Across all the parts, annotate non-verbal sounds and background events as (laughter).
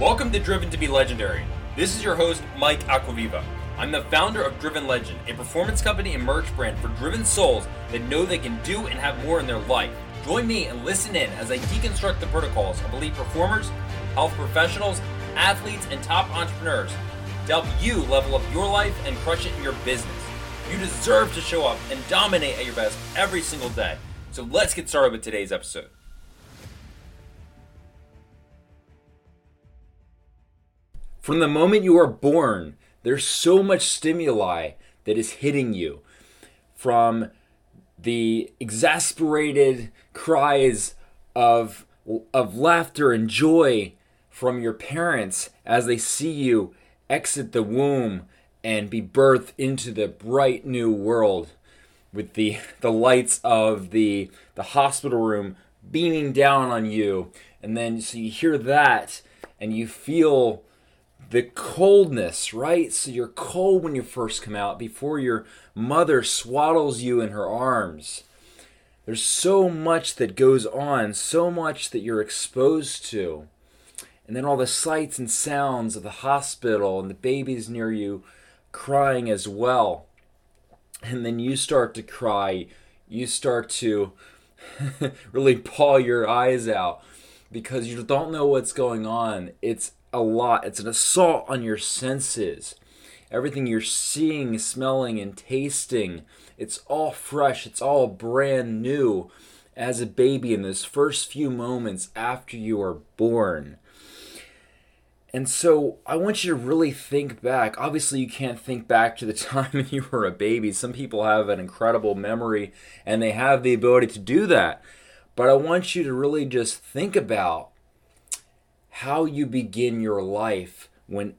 Welcome to Driven to be Legendary. This is your host, Mike Aquaviva. I'm the founder of Driven Legend, a performance company and merch brand for driven souls that know they can do and have more in their life. Join me and listen in as I deconstruct the protocols of elite performers, health professionals, athletes, and top entrepreneurs to help you level up your life and crush it in your business. You deserve to show up and dominate at your best every single day. So let's get started with today's episode. From the moment you are born, there's so much stimuli that is hitting you. From the exasperated cries of, of laughter and joy from your parents as they see you exit the womb and be birthed into the bright new world with the (laughs) the lights of the the hospital room beaming down on you and then so you hear that and you feel the coldness right? So you're cold when you first come out before your mother swaddles you in her arms. There's so much that goes on so much that you're exposed to. And then all the sights and sounds of the hospital and the babies near you crying as well. And then you start to cry, you start to (laughs) really (laughs) paw your eyes out because you don't know what's going on. It's a lot, it's an assault on your senses. Everything you're seeing, smelling, and tasting, it's all fresh, it's all brand new as a baby in those first few moments after you are born. And so I want you to really think back. Obviously, you can't think back to the (laughs) time when you were a baby. Some people have an incredible memory and they have the ability to do that. But I want you to really just think about how you begin your life when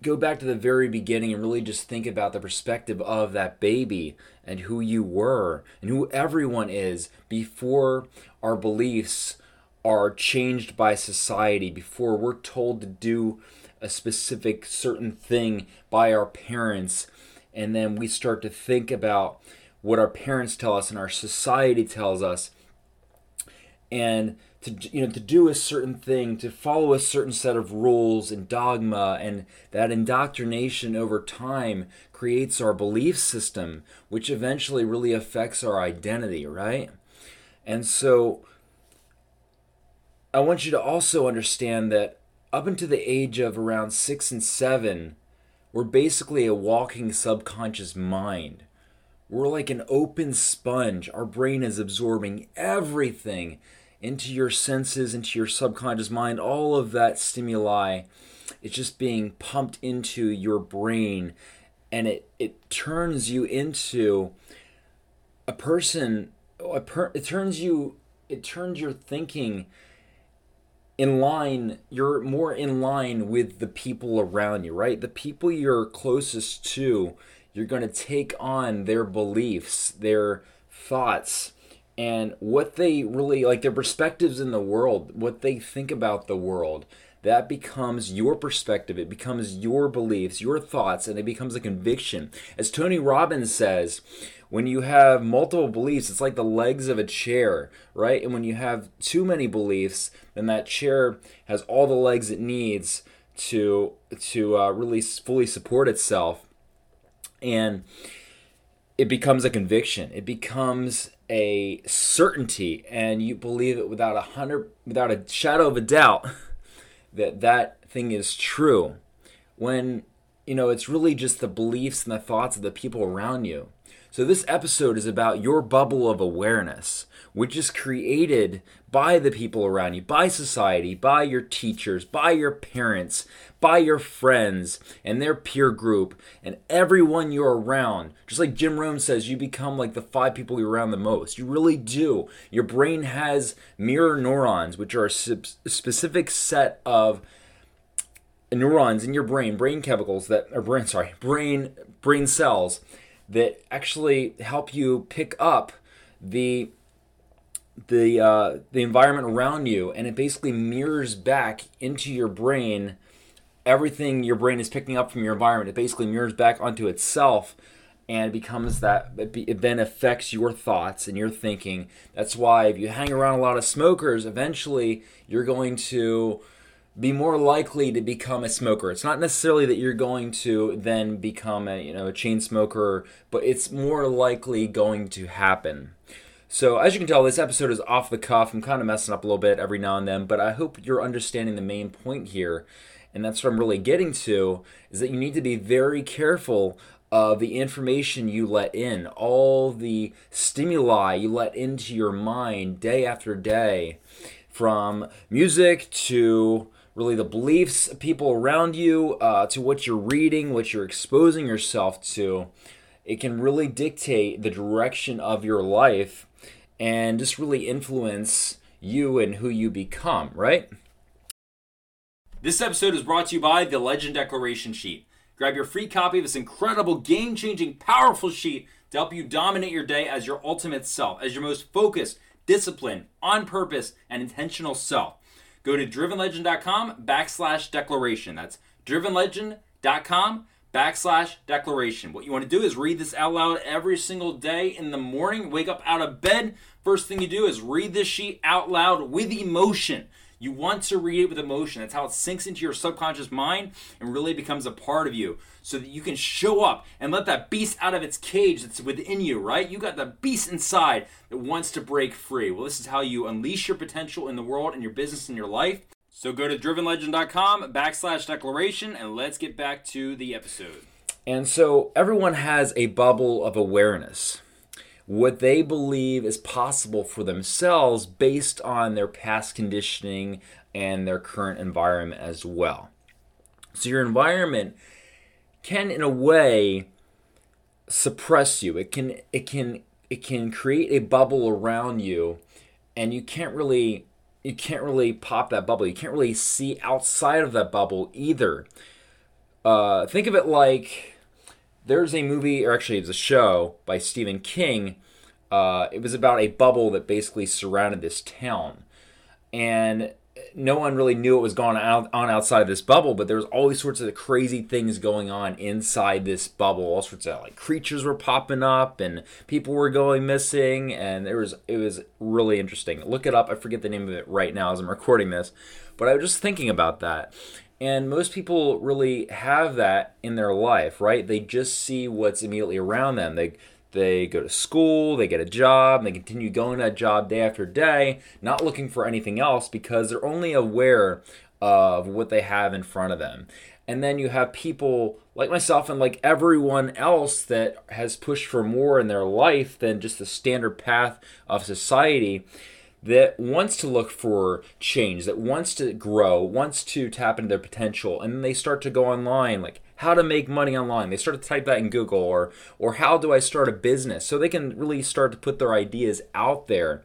go back to the very beginning and really just think about the perspective of that baby and who you were and who everyone is before our beliefs are changed by society, before we're told to do a specific certain thing by our parents, and then we start to think about what our parents tell us and our society tells us, and to you know to do a certain thing, to follow a certain set of rules and dogma, and that indoctrination over time creates our belief system, which eventually really affects our identity, right? And so I want you to also understand that up until the age of around six and seven, we're basically a walking subconscious mind. We're like an open sponge. Our brain is absorbing everything into your senses, into your subconscious mind. All of that stimuli is just being pumped into your brain and it, it turns you into a person. A per, it turns you, it turns your thinking in line you're more in line with the people around you right the people you're closest to you're going to take on their beliefs their thoughts and what they really like their perspectives in the world what they think about the world that becomes your perspective it becomes your beliefs your thoughts and it becomes a conviction as tony robbins says when you have multiple beliefs, it's like the legs of a chair, right? And when you have too many beliefs, then that chair has all the legs it needs to to uh, really fully support itself, and it becomes a conviction. It becomes a certainty, and you believe it without a hundred, without a shadow of a doubt (laughs) that that thing is true. When you know it's really just the beliefs and the thoughts of the people around you so, this episode is about your bubble of awareness, which is created by the people around you, by society, by your teachers, by your parents, by your friends, and their peer group, and everyone you're around. Just like Jim Rohn says, you become like the five people you're around the most. You really do. Your brain has mirror neurons, which are a specific set of neurons in your brain, brain chemicals that are brain sorry, brain brain cells that actually help you pick up the the uh, the environment around you, and it basically mirrors back into your brain everything your brain is picking up from your environment. It basically mirrors back onto itself, and it becomes that. It, then affects your thoughts and your thinking. That's why if you hang around a lot of smokers, eventually you're going to be more likely to become a smoker. It's not necessarily that you're going to then become a, you know, a chain smoker, but it's more likely going to happen. So, as you can tell, this episode is off the cuff. I'm kind of messing up a little bit every now and then, but I hope you're understanding the main point here. And that's what I'm really getting to is that you need to be very careful of the information you let in, all the stimuli you let into your mind day after day, from music to really the beliefs people around you, uh, to what you're reading, what you're exposing yourself to. It can really dictate the direction of your life and just really influence you and who you become, right? This episode is brought to you by the Legend Declaration Sheet. Grab your free copy of this incredible, game changing, powerful sheet to help you dominate your day as your ultimate self, as your most focused, disciplined, on purpose, and intentional self. Go to drivenlegend.com backslash declaration. That's drivenlegend.com backslash declaration. What you want to do is read this out loud every single day in the morning. Wake up out of bed. First thing you do is read this sheet out loud with emotion. You want to read it with emotion. That's how it sinks into your subconscious mind and really becomes a part of you so that you can show up and let that beast out of its cage that's within you, right? You got the beast inside that wants to break free. Well, this is how you unleash your potential in the world and your business and your life. So go to drivenlegend.com backslash declaration and let's get back to the episode. And so everyone has a bubble of awareness what they believe is possible for themselves based on their past conditioning and their current environment as well. So, your environment can, in a way, suppress you. It can, it can, it can create a bubble around you, and you can't really, you can't really pop that bubble. You can't really see outside of that bubble either. Uh, think of it like there's a movie, or actually, it's a show by Stephen King. Uh, it was about a bubble that basically surrounded this town, and no one really knew what was going on outside of this bubble. But there was all these sorts of crazy things going on inside this bubble. All sorts of like creatures were popping up, and people were going missing, and it was it was really interesting. Look it up. I forget the name of it right now as I'm recording this, but I was just thinking about that and most people really have that in their life, right? They just see what's immediately around them. They they go to school, they get a job, and they continue going to that job day after day, not looking for anything else because they're only aware of what they have in front of them. And then you have people like myself and like everyone else that has pushed for more in their life than just the standard path of society that wants to look for change, that wants to grow, wants to tap into their potential, and then they start to go online, like how to make money online. They start to type that in Google, or or how do I start a business? So they can really start to put their ideas out there.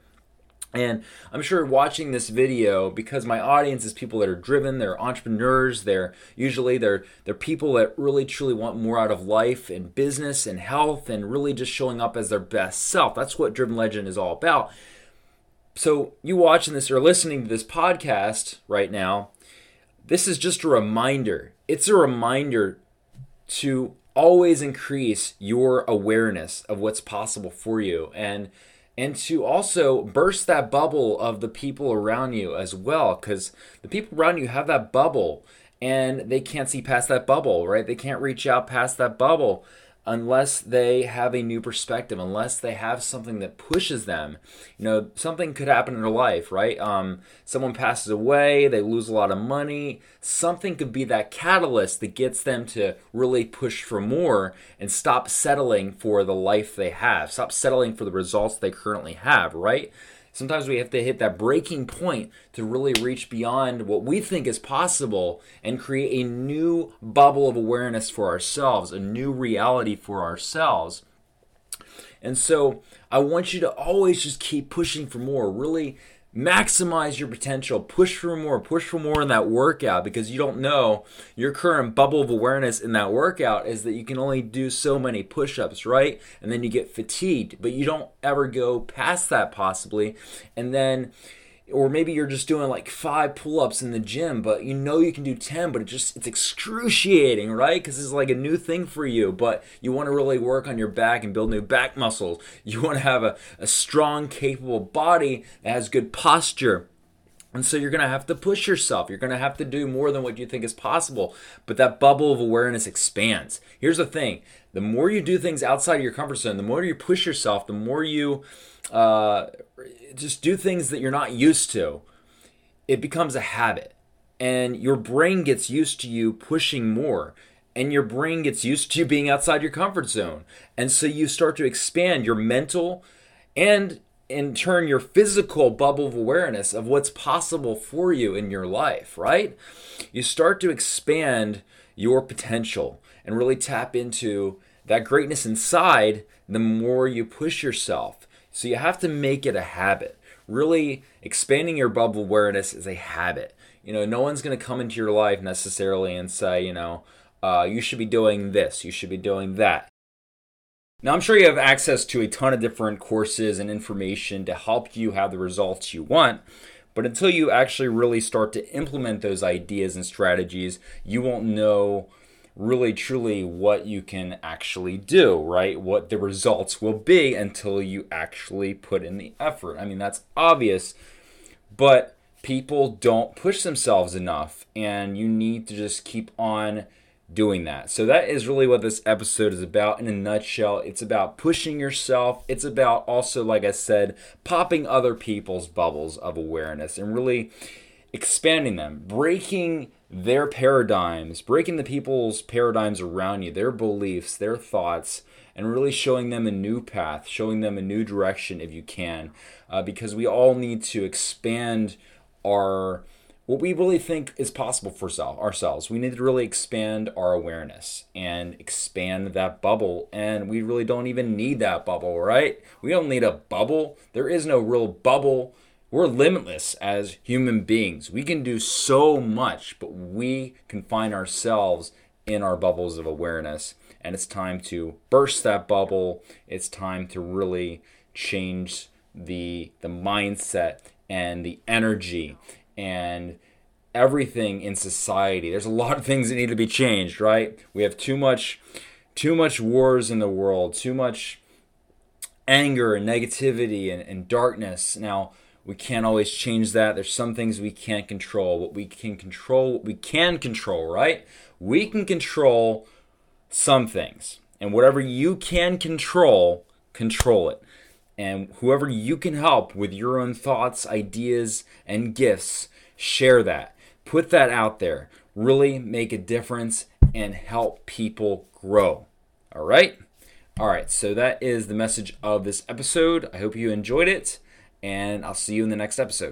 And I'm sure watching this video, because my audience is people that are driven, they're entrepreneurs, they're usually they're they're people that really truly want more out of life and business and health and really just showing up as their best self. That's what Driven Legend is all about. So, you watching this or listening to this podcast right now, this is just a reminder. It's a reminder to always increase your awareness of what's possible for you and and to also burst that bubble of the people around you as well cuz the people around you have that bubble and they can't see past that bubble, right? They can't reach out past that bubble unless they have a new perspective, unless they have something that pushes them. You know, something could happen in their life, right? Um, someone passes away, they lose a lot of money. Something could be that catalyst that gets them to really push for more and stop settling for the life they have, stop settling for the results they currently have, right? Sometimes we have to hit that breaking point to really reach beyond what we think is possible and create a new bubble of awareness for ourselves, a new reality for ourselves. And so I want you to always just keep pushing for more, really maximize your potential push for more push for more in that workout because you don't know your current bubble of awareness in that workout is that you can only do so many push-ups right? And then you get fatigued but you don't ever go past that possibly. And then or maybe you're just doing like five pull-ups in the gym but you know you can do 10 but it just it's excruciating right? Because it's like a new thing for you but you want to really work on your back and build new back muscles. (laughs) You want to have a, a strong capable body that has good posture And so you're going to have to push yourself. You're going to have to do more than what you think is possible. But that bubble of awareness expands. Here's the thing the more you do things outside of your comfort zone, the more you push yourself, the more you uh, just do things that you're not used to, it becomes a habit. And your brain gets used to you pushing more. And your brain gets used to you being outside your comfort zone. And so you start to expand your mental and in turn your physical bubble of awareness of what's possible for you in your life, right? You start to expand your potential and really tap into that greatness inside the more you push yourself. So you have to make it a habit. Really expanding your bubble awareness is a habit. You know, no one's going to come into your life necessarily and say, you know, uh, you should be doing this, you should be doing that. Now, I'm sure you have access to a ton of different courses and information to help you have the results you want. But until you actually really start to implement those ideas and strategies, you won't know really truly what you can actually do, right? What the results will be until you actually put in the effort. I mean, that's obvious, but people don't push themselves enough, and you need to just keep on doing that. So that is really what this episode is about in a nutshell. It's about pushing yourself. It's about also like I said, popping other people's bubbles of awareness and really expanding them, breaking their paradigms, breaking the people's paradigms around you, their beliefs, their thoughts, and really showing them a new path, showing them a new direction if you can. Uh, because we all need to expand our what we really think is possible for ourselves. We need to really expand our awareness and expand that bubble. And we really don't even need that bubble, right? We don't need a bubble. There is no real bubble. We're limitless as human beings. We can do so much, but we confine ourselves in our bubbles of awareness. And it's time to burst that bubble. It's time to really change the the mindset and the energy and everything in society. There's a lot of things that need to be changed, right? We have too much too much wars in the world, too much anger and negativity and, and darkness. Now, we can't always change that. There's some things we can't control. What we can control, we can control, right? We can control some things. And whatever you can control, control it. And whoever you can help with your own thoughts, ideas, and gifts, share that. Put that out there. Really make a difference and help people grow. All right? All right, so that is the message of this episode. I hope you enjoyed it, and I'll see you in the next episode.